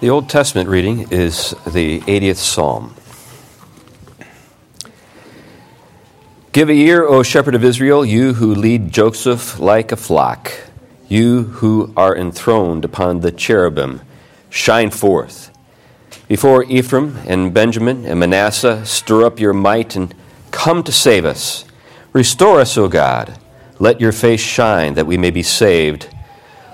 The Old Testament reading is the 80th Psalm. Give a ear, O shepherd of Israel, you who lead Joseph like a flock, you who are enthroned upon the cherubim, shine forth. Before Ephraim and Benjamin and Manasseh, stir up your might and come to save us. Restore us, O God. Let your face shine that we may be saved.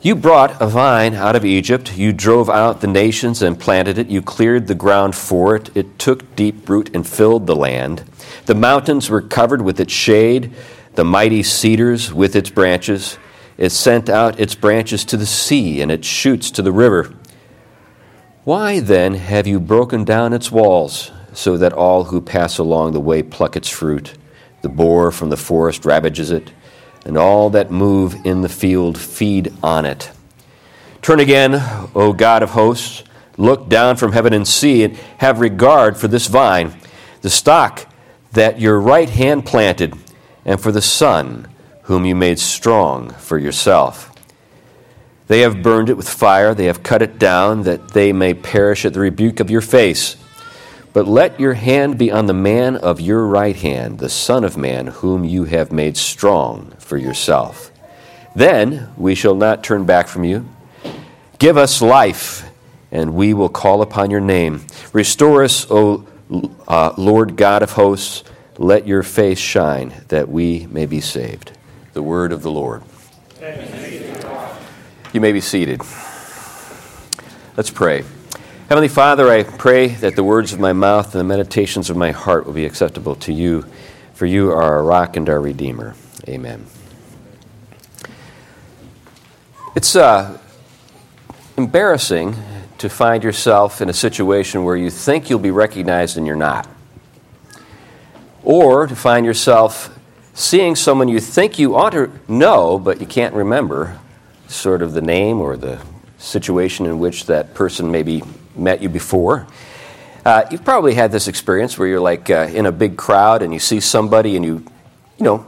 You brought a vine out of Egypt. You drove out the nations and planted it. You cleared the ground for it. It took deep root and filled the land. The mountains were covered with its shade, the mighty cedars with its branches. It sent out its branches to the sea and its shoots to the river. Why then have you broken down its walls, so that all who pass along the way pluck its fruit? The boar from the forest ravages it and all that move in the field feed on it. Turn again, O God of hosts, look down from heaven and see, and have regard for this vine, the stock that your right hand planted, and for the son whom you made strong for yourself. They have burned it with fire, they have cut it down, that they may perish at the rebuke of your face. But let your hand be on the man of your right hand, the Son of Man, whom you have made strong for yourself. Then we shall not turn back from you. Give us life, and we will call upon your name. Restore us, O uh, Lord God of hosts. Let your face shine, that we may be saved. The word of the Lord. You may be seated. Let's pray. Heavenly Father, I pray that the words of my mouth and the meditations of my heart will be acceptable to you, for you are our rock and our redeemer. Amen. It's uh, embarrassing to find yourself in a situation where you think you'll be recognized and you're not. Or to find yourself seeing someone you think you ought to know, but you can't remember sort of the name or the situation in which that person maybe met you before. Uh, you've probably had this experience where you're like uh, in a big crowd and you see somebody and you, you know,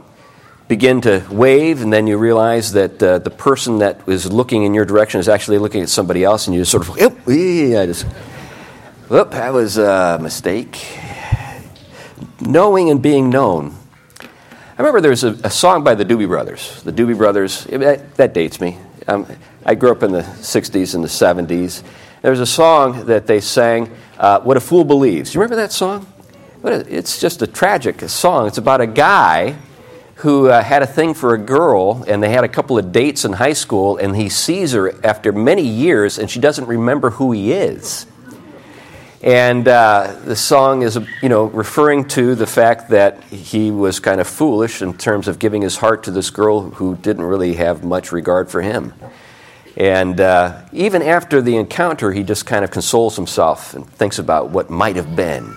begin to wave and then you realize that uh, the person that is looking in your direction is actually looking at somebody else and you just sort of, yep, yeah, just, whoop, that was a mistake. Knowing and being known. I remember there was a, a song by the Doobie Brothers. The Doobie Brothers, that, that dates me. Um, I grew up in the 60s and the 70s. There's a song that they sang, uh, What a Fool Believes. Do you remember that song? It's just a tragic song. It's about a guy who uh, had a thing for a girl, and they had a couple of dates in high school, and he sees her after many years, and she doesn't remember who he is. And uh, the song is, you know, referring to the fact that he was kind of foolish in terms of giving his heart to this girl who didn't really have much regard for him. And uh, even after the encounter, he just kind of consoles himself and thinks about what might have been.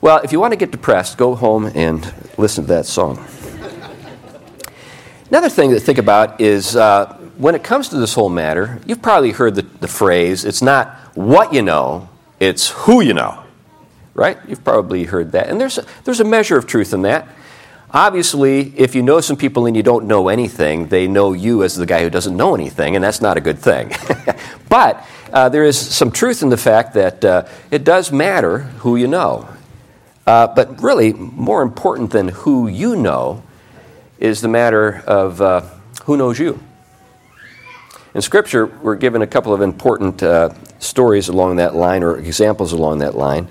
Well, if you want to get depressed, go home and listen to that song. Another thing to think about is uh, when it comes to this whole matter, you've probably heard the, the phrase it's not what you know, it's who you know. Right? You've probably heard that. And there's a, there's a measure of truth in that. Obviously, if you know some people and you don't know anything, they know you as the guy who doesn't know anything, and that's not a good thing. but uh, there is some truth in the fact that uh, it does matter who you know. Uh, but really, more important than who you know is the matter of uh, who knows you. In Scripture, we're given a couple of important uh, stories along that line or examples along that line.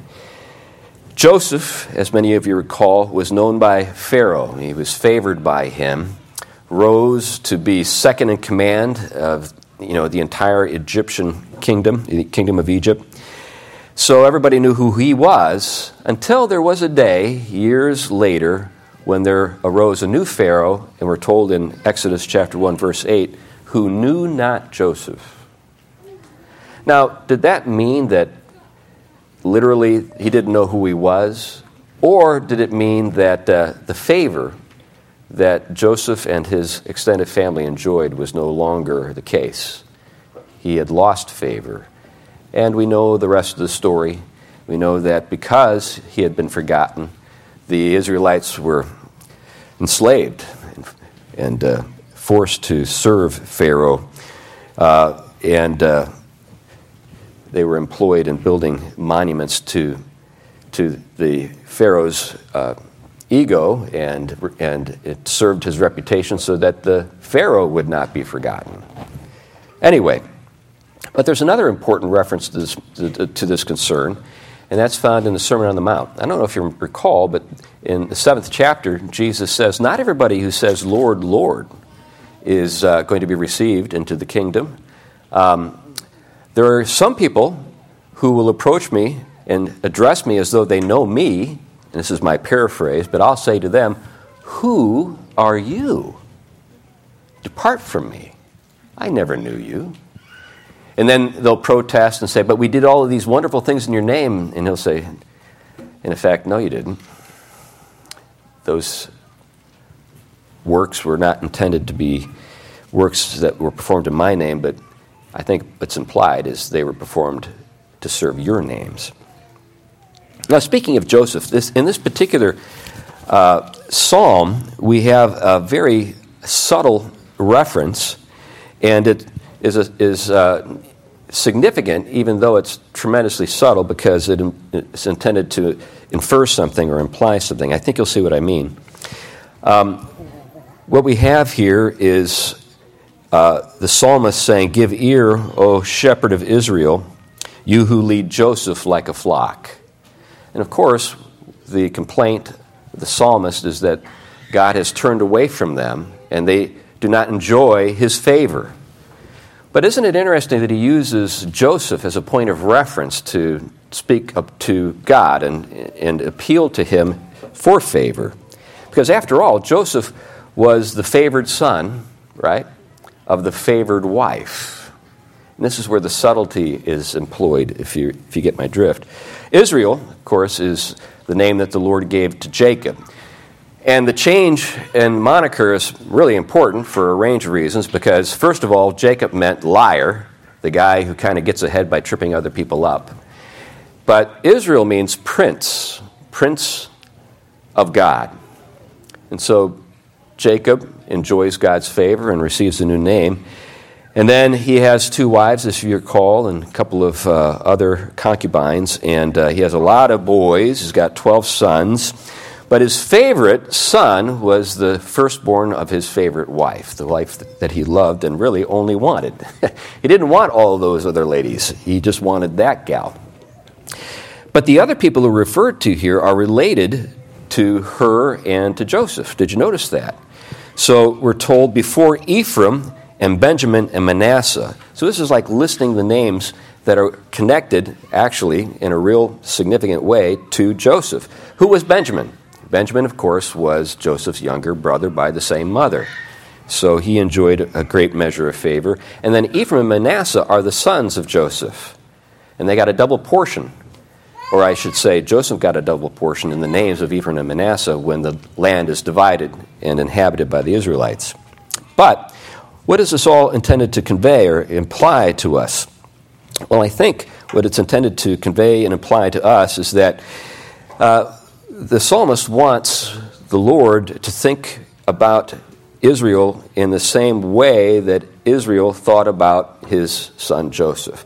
Joseph, as many of you recall, was known by Pharaoh. He was favored by him, rose to be second in command of you know, the entire Egyptian kingdom, the kingdom of Egypt. So everybody knew who he was until there was a day, years later, when there arose a new Pharaoh, and we're told in Exodus chapter 1, verse 8, who knew not Joseph. Now, did that mean that literally he didn't know who he was? Or did it mean that uh, the favor that Joseph and his extended family enjoyed was no longer the case? He had lost favor. And we know the rest of the story. We know that because he had been forgotten, the Israelites were enslaved and uh, forced to serve Pharaoh. Uh, and uh, they were employed in building monuments to, to the Pharaoh's uh, ego, and, and it served his reputation so that the Pharaoh would not be forgotten. Anyway, but there's another important reference to this, to, to this concern, and that's found in the Sermon on the Mount. I don't know if you recall, but in the seventh chapter, Jesus says, Not everybody who says, Lord, Lord, is uh, going to be received into the kingdom. Um, there are some people who will approach me and address me as though they know me, and this is my paraphrase, but I'll say to them, Who are you? Depart from me. I never knew you. And then they'll protest and say, But we did all of these wonderful things in your name. And he'll say, In effect, no, you didn't. Those works were not intended to be works that were performed in my name, but I think what's implied is they were performed to serve your names. Now, speaking of Joseph, this, in this particular uh, psalm, we have a very subtle reference, and it is, a, is uh, significant, even though it's tremendously subtle, because it, it's intended to infer something or imply something. I think you'll see what I mean. Um, what we have here is uh, the psalmist saying, Give ear, O shepherd of Israel, you who lead Joseph like a flock. And of course, the complaint of the psalmist is that God has turned away from them and they do not enjoy his favor. But isn't it interesting that he uses Joseph as a point of reference to speak up to God and, and appeal to him for favor? Because after all, Joseph was the favored son, right, of the favored wife. And this is where the subtlety is employed, if you, if you get my drift. Israel, of course, is the name that the Lord gave to Jacob. And the change in moniker is really important for a range of reasons because, first of all, Jacob meant liar, the guy who kind of gets ahead by tripping other people up. But Israel means prince, prince of God. And so Jacob enjoys God's favor and receives a new name. And then he has two wives, as you recall, and a couple of uh, other concubines. And uh, he has a lot of boys. He's got 12 sons. But his favorite son was the firstborn of his favorite wife, the wife that he loved and really only wanted. he didn't want all those other ladies, he just wanted that gal. But the other people who are referred to here are related to her and to Joseph. Did you notice that? So we're told before Ephraim and Benjamin and Manasseh. So this is like listing the names that are connected, actually, in a real significant way, to Joseph. Who was Benjamin? Benjamin, of course, was Joseph's younger brother by the same mother. So he enjoyed a great measure of favor. And then Ephraim and Manasseh are the sons of Joseph. And they got a double portion. Or I should say, Joseph got a double portion in the names of Ephraim and Manasseh when the land is divided and inhabited by the Israelites. But what is this all intended to convey or imply to us? Well, I think what it's intended to convey and imply to us is that uh, the psalmist wants the Lord to think about Israel in the same way that Israel thought about his son Joseph.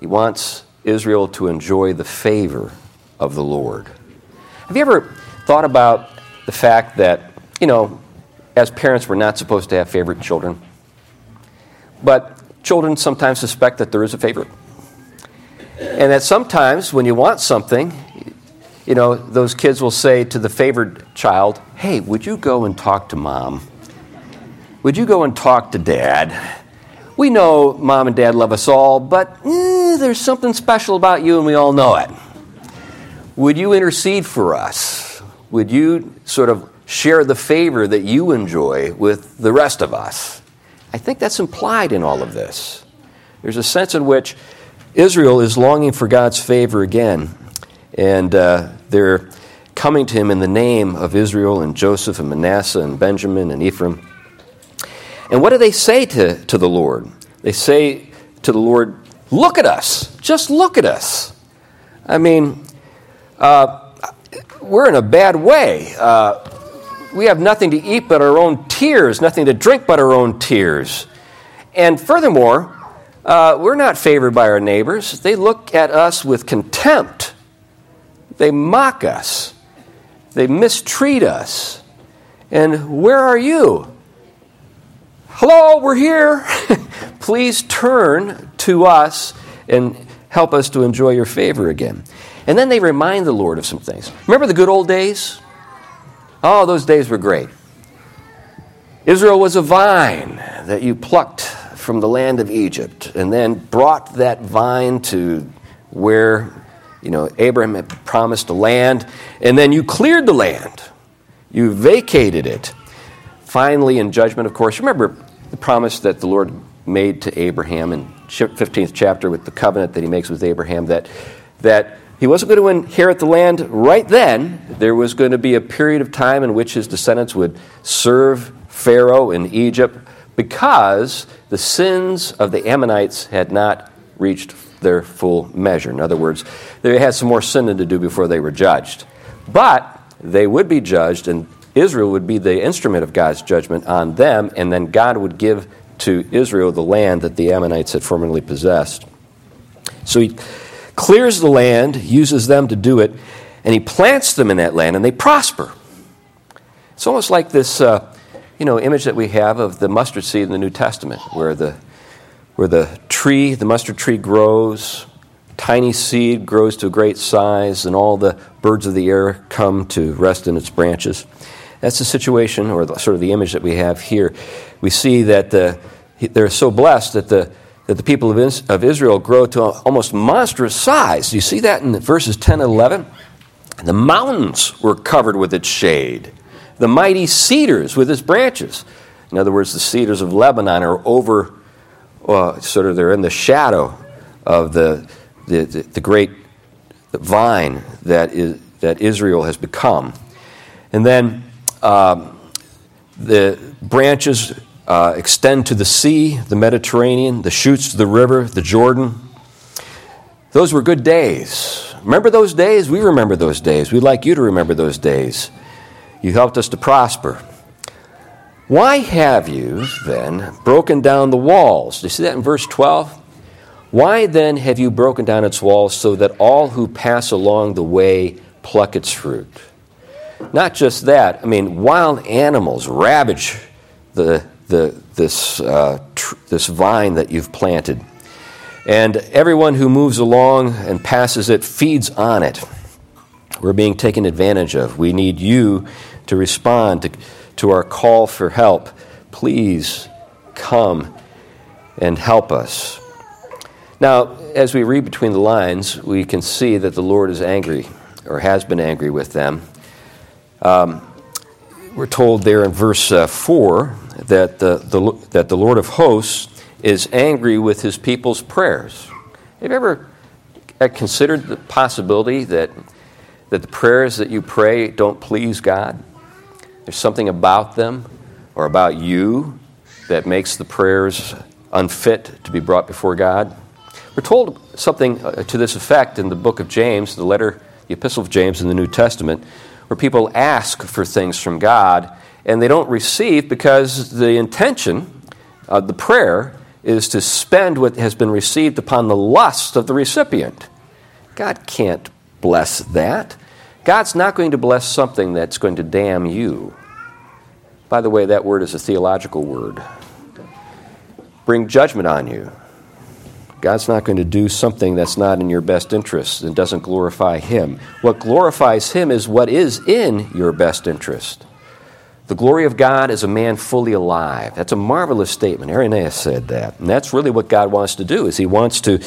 He wants Israel to enjoy the favor of the Lord. Have you ever thought about the fact that, you know, as parents, we're not supposed to have favorite children? But children sometimes suspect that there is a favorite. And that sometimes when you want something, you know, those kids will say to the favored child, Hey, would you go and talk to mom? Would you go and talk to dad? We know mom and dad love us all, but eh, there's something special about you and we all know it. Would you intercede for us? Would you sort of share the favor that you enjoy with the rest of us? I think that's implied in all of this. There's a sense in which Israel is longing for God's favor again. And uh, they're coming to him in the name of Israel and Joseph and Manasseh and Benjamin and Ephraim. And what do they say to, to the Lord? They say to the Lord, Look at us. Just look at us. I mean, uh, we're in a bad way. Uh, we have nothing to eat but our own tears, nothing to drink but our own tears. And furthermore, uh, we're not favored by our neighbors. They look at us with contempt, they mock us, they mistreat us. And where are you? Hello, we're here. Please turn to us and help us to enjoy your favor again. And then they remind the Lord of some things. Remember the good old days? Oh, those days were great. Israel was a vine that you plucked from the land of Egypt and then brought that vine to where you know Abraham had promised a land and then you cleared the land. You vacated it. Finally in judgment of course. Remember the promise that the Lord made to Abraham in 15th chapter with the covenant that he makes with Abraham that, that he wasn't going to inherit the land right then. There was going to be a period of time in which his descendants would serve Pharaoh in Egypt because the sins of the Ammonites had not reached their full measure. In other words, they had some more sinning to do before they were judged. But they would be judged, and Israel would be the instrument of God's judgment on them, and then God would give to Israel the land that the Ammonites had formerly possessed. So he clears the land, uses them to do it, and he plants them in that land, and they prosper. It's almost like this, uh, you know, image that we have of the mustard seed in the New Testament, where the where the tree, the mustard tree, grows, tiny seed grows to a great size, and all the birds of the air come to rest in its branches. That's the situation, or the, sort of the image that we have here. We see that the, they're so blessed that the, that the people of, of Israel grow to almost monstrous size. You see that in verses 10 and 11? The mountains were covered with its shade, the mighty cedars with its branches. In other words, the cedars of Lebanon are over, uh, sort of, they're in the shadow of the, the, the, the great vine that, is, that Israel has become. And then um, the branches uh, extend to the sea, the Mediterranean, the shoots to the river, the Jordan. Those were good days. Remember those days? We remember those days. We'd like you to remember those days. You helped us to prosper. Why have you then broken down the walls? Do you see that in verse 12? Why then have you broken down its walls so that all who pass along the way pluck its fruit? Not just that, I mean, wild animals ravage the, the, this, uh, tr- this vine that you've planted. And everyone who moves along and passes it feeds on it. We're being taken advantage of. We need you to respond to, to our call for help. Please come and help us. Now, as we read between the lines, we can see that the Lord is angry or has been angry with them. Um, we're told there in verse uh, 4 that the, the, that the Lord of hosts is angry with his people's prayers. Have you ever uh, considered the possibility that, that the prayers that you pray don't please God? There's something about them or about you that makes the prayers unfit to be brought before God. We're told something uh, to this effect in the book of James, the letter, the epistle of James in the New Testament where people ask for things from God and they don't receive because the intention of the prayer is to spend what has been received upon the lust of the recipient. God can't bless that. God's not going to bless something that's going to damn you. By the way, that word is a theological word. Bring judgment on you. God's not going to do something that's not in your best interest and doesn't glorify Him. What glorifies Him is what is in your best interest. The glory of God is a man fully alive. That's a marvelous statement. Irenaeus said that. And that's really what God wants to do, is He wants to,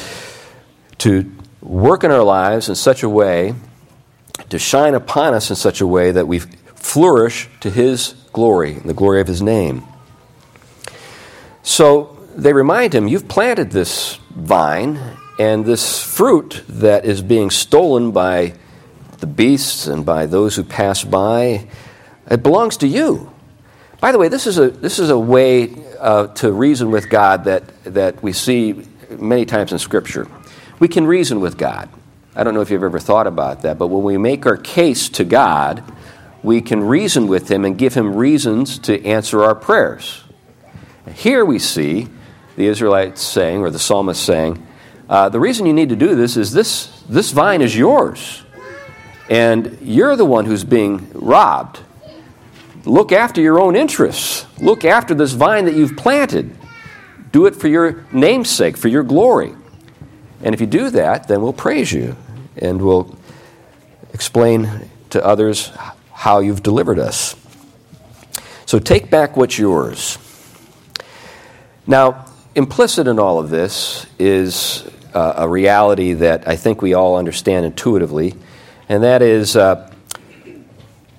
to work in our lives in such a way, to shine upon us in such a way that we flourish to His glory and the glory of His name. So they remind him, You've planted this vine, and this fruit that is being stolen by the beasts and by those who pass by. It belongs to you. By the way, this is a, this is a way uh, to reason with God that, that we see many times in Scripture. We can reason with God. I don't know if you've ever thought about that, but when we make our case to God, we can reason with Him and give Him reasons to answer our prayers. Here we see the Israelites saying, or the psalmist saying, uh, the reason you need to do this is this, this vine is yours. And you're the one who's being robbed. Look after your own interests. Look after this vine that you've planted. Do it for your namesake, for your glory. And if you do that, then we'll praise you and we'll explain to others how you've delivered us. So take back what's yours. Now, implicit in all of this is uh, a reality that I think we all understand intuitively, and that is uh,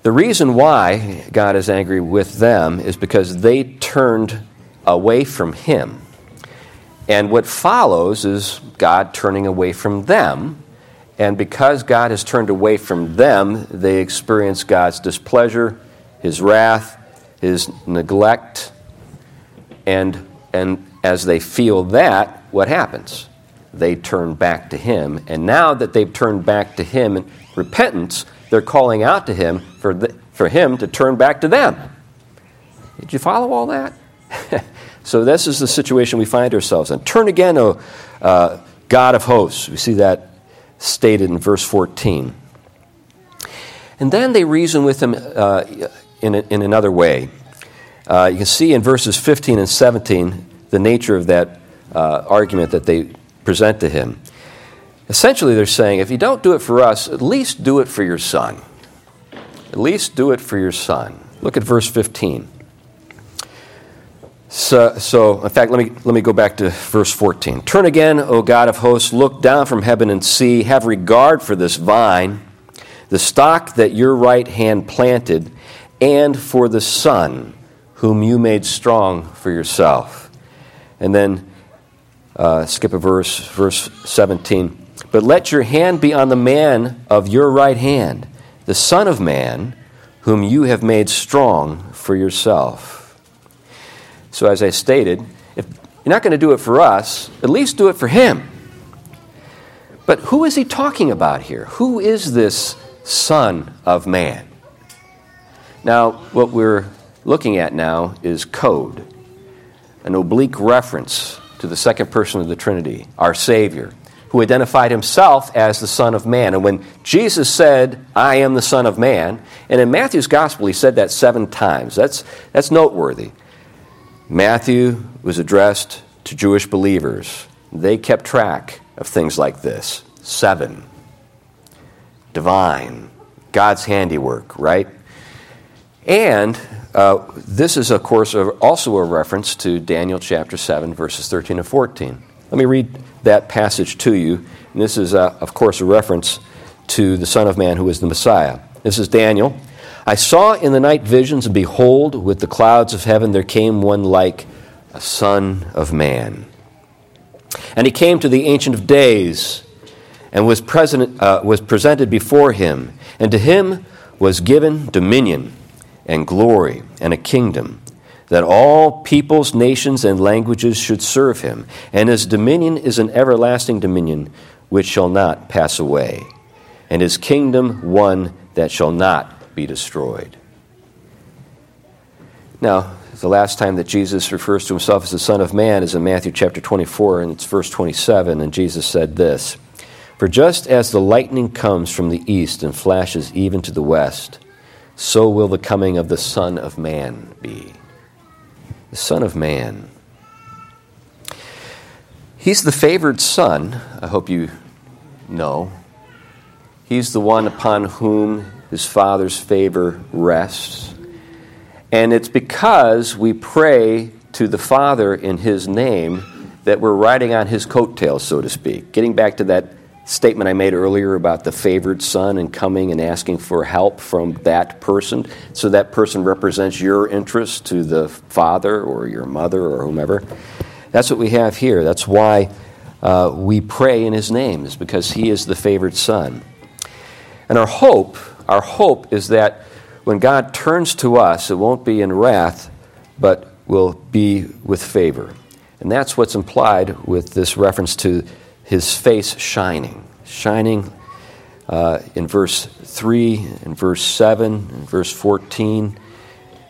the reason why God is angry with them is because they turned away from Him. And what follows is God turning away from them. And because God has turned away from them, they experience God's displeasure, His wrath, His neglect. And, and as they feel that, what happens? They turn back to Him. And now that they've turned back to Him in repentance, they're calling out to Him for, the, for Him to turn back to them. Did you follow all that? So, this is the situation we find ourselves in. Turn again, O uh, God of hosts. We see that stated in verse 14. And then they reason with him uh, in, a, in another way. Uh, you can see in verses 15 and 17 the nature of that uh, argument that they present to him. Essentially, they're saying, if you don't do it for us, at least do it for your son. At least do it for your son. Look at verse 15. So, so, in fact, let me, let me go back to verse 14. Turn again, O God of hosts, look down from heaven and see, have regard for this vine, the stock that your right hand planted, and for the son whom you made strong for yourself. And then uh, skip a verse, verse 17. But let your hand be on the man of your right hand, the Son of Man, whom you have made strong for yourself. So, as I stated, if you're not going to do it for us, at least do it for him. But who is he talking about here? Who is this Son of Man? Now, what we're looking at now is code, an oblique reference to the second person of the Trinity, our Savior, who identified himself as the Son of Man. And when Jesus said, I am the Son of Man, and in Matthew's Gospel he said that seven times, that's, that's noteworthy. Matthew was addressed to Jewish believers. They kept track of things like this seven, divine, God's handiwork, right? And uh, this is, of course, also a reference to Daniel chapter 7, verses 13 and 14. Let me read that passage to you. And this is, uh, of course, a reference to the Son of Man who is the Messiah. This is Daniel I saw in the night visions, and behold, with the clouds of heaven there came one like a Son of Man. And he came to the Ancient of Days and was, present, uh, was presented before him. And to him was given dominion and glory and a kingdom, that all peoples, nations, and languages should serve him. And his dominion is an everlasting dominion which shall not pass away, and his kingdom one that shall not be destroyed. Now, the last time that Jesus refers to himself as the Son of Man is in Matthew chapter 24, and it's verse 27, and Jesus said this For just as the lightning comes from the east and flashes even to the west, so will the coming of the Son of Man be. The Son of Man. He's the favored son, I hope you know. He's the one upon whom his Father's favor rests. And it's because we pray to the Father in his name that we're riding on his coattails, so to speak. Getting back to that statement I made earlier about the favored son and coming and asking for help from that person, so that person represents your interest to the father or your mother or whomever. That's what we have here. That's why uh, we pray in his name, is because he is the favored son. And our hope, our hope is that when God turns to us, it won't be in wrath, but will be with favor. And that's what's implied with this reference to his face shining. Shining uh, in verse 3, in verse 7, in verse 14,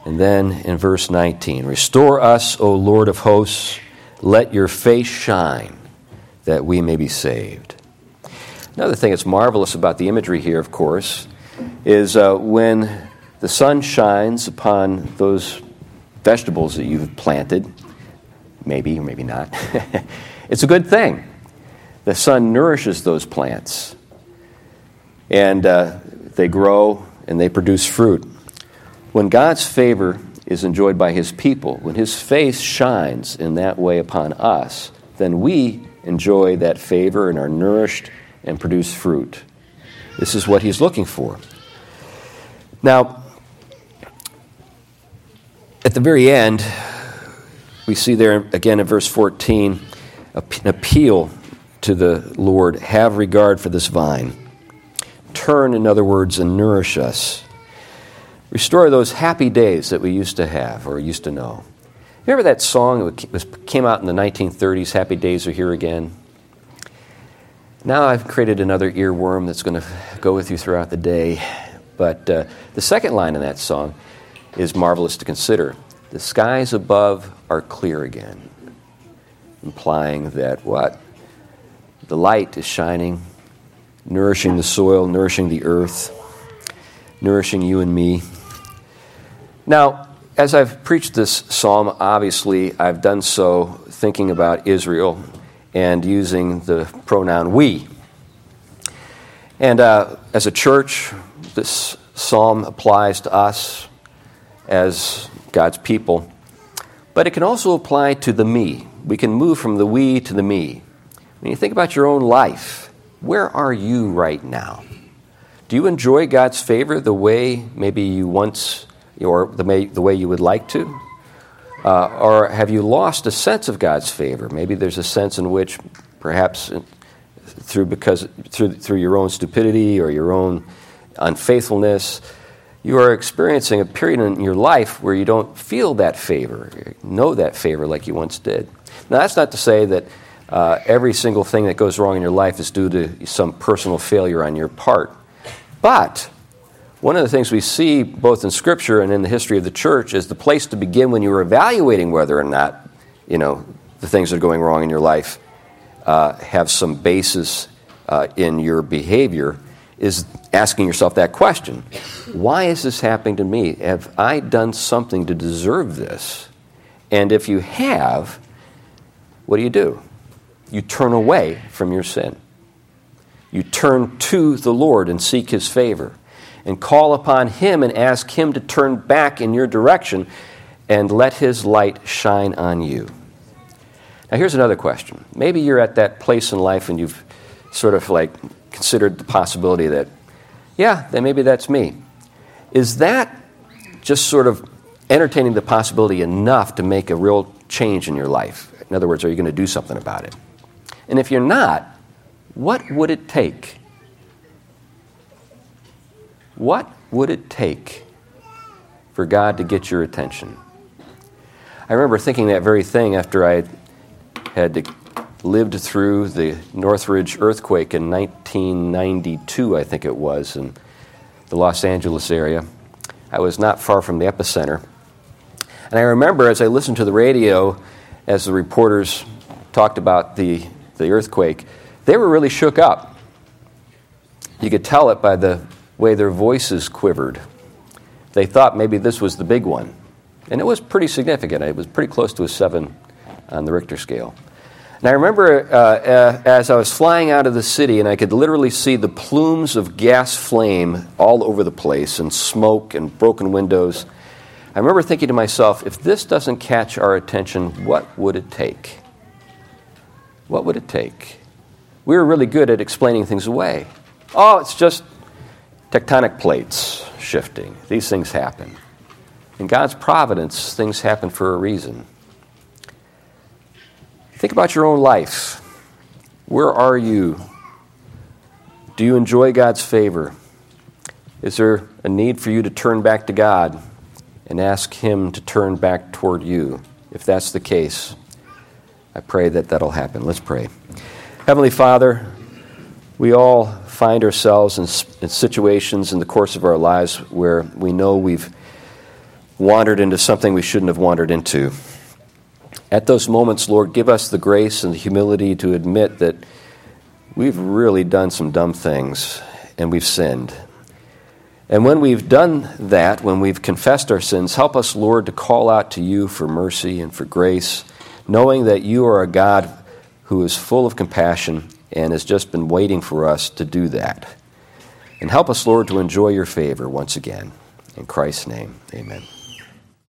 and then in verse 19. Restore us, O Lord of hosts, let your face shine, that we may be saved. Another thing that's marvelous about the imagery here, of course, is uh, when the sun shines upon those vegetables that you've planted, maybe or maybe not, it's a good thing. The sun nourishes those plants, and uh, they grow and they produce fruit. When God's favor is enjoyed by his people, when his face shines in that way upon us, then we enjoy that favor and are nourished and produce fruit. This is what he's looking for. Now, at the very end, we see there again in verse 14 an appeal to the Lord have regard for this vine. Turn, in other words, and nourish us. Restore those happy days that we used to have or used to know. Remember that song that came out in the 1930s, Happy Days Are Here Again? Now I've created another earworm that's going to go with you throughout the day. But uh, the second line in that song is marvelous to consider. The skies above are clear again, implying that what? The light is shining, nourishing the soil, nourishing the earth, nourishing you and me. Now, as I've preached this psalm, obviously I've done so thinking about Israel and using the pronoun we. And uh, as a church, this psalm applies to us as God's people, but it can also apply to the me. We can move from the we to the me. When you think about your own life, where are you right now? Do you enjoy God's favor the way maybe you once or the, may, the way you would like to? Uh, or have you lost a sense of God's favor? Maybe there's a sense in which perhaps through because through through your own stupidity or your own unfaithfulness, you are experiencing a period in your life where you don't feel that favor, know that favor like you once did. Now, that's not to say that every single thing that goes wrong in your life is due to some personal failure on your part, but one of the things we see both in Scripture and in the history of the church is the place to begin when you are evaluating whether or not, you know, the things that are going wrong in your life uh, have some basis uh, in your behavior is asking yourself that question Why is this happening to me? Have I done something to deserve this? And if you have, what do you do? You turn away from your sin. You turn to the Lord and seek His favor and call upon Him and ask Him to turn back in your direction and let His light shine on you. Now, here's another question. Maybe you're at that place in life and you've sort of like considered the possibility that, yeah, then maybe that's me. Is that just sort of entertaining the possibility enough to make a real change in your life? In other words, are you going to do something about it? And if you're not, what would it take? What would it take for God to get your attention? I remember thinking that very thing after I had lived through the Northridge earthquake in 1992, I think it was, in the Los Angeles area. I was not far from the epicenter. And I remember as I listened to the radio, as the reporters talked about the, the earthquake, they were really shook up. You could tell it by the way their voices quivered. They thought maybe this was the big one. And it was pretty significant. It was pretty close to a seven on the Richter scale. And I remember uh, uh, as I was flying out of the city, and I could literally see the plumes of gas flame all over the place, and smoke and broken windows. I remember thinking to myself, if this doesn't catch our attention, what would it take? What would it take? We were really good at explaining things away. Oh, it's just tectonic plates shifting. These things happen. In God's providence, things happen for a reason. Think about your own life. Where are you? Do you enjoy God's favor? Is there a need for you to turn back to God and ask Him to turn back toward you? If that's the case, I pray that that'll happen. Let's pray. Heavenly Father, we all find ourselves in, in, situations in the course of our lives where we know we've wandered into something we shouldn't have wandered into. At those moments, Lord, give us the grace and the humility to admit that we've really done some dumb things and we've sinned. And when we've done that, when we've confessed our sins, help us, Lord, to call out to you for mercy and for grace, knowing that you are a God who is full of compassion and has just been waiting for us to do that. And help us, Lord, to enjoy your favor once again. In Christ's name, amen.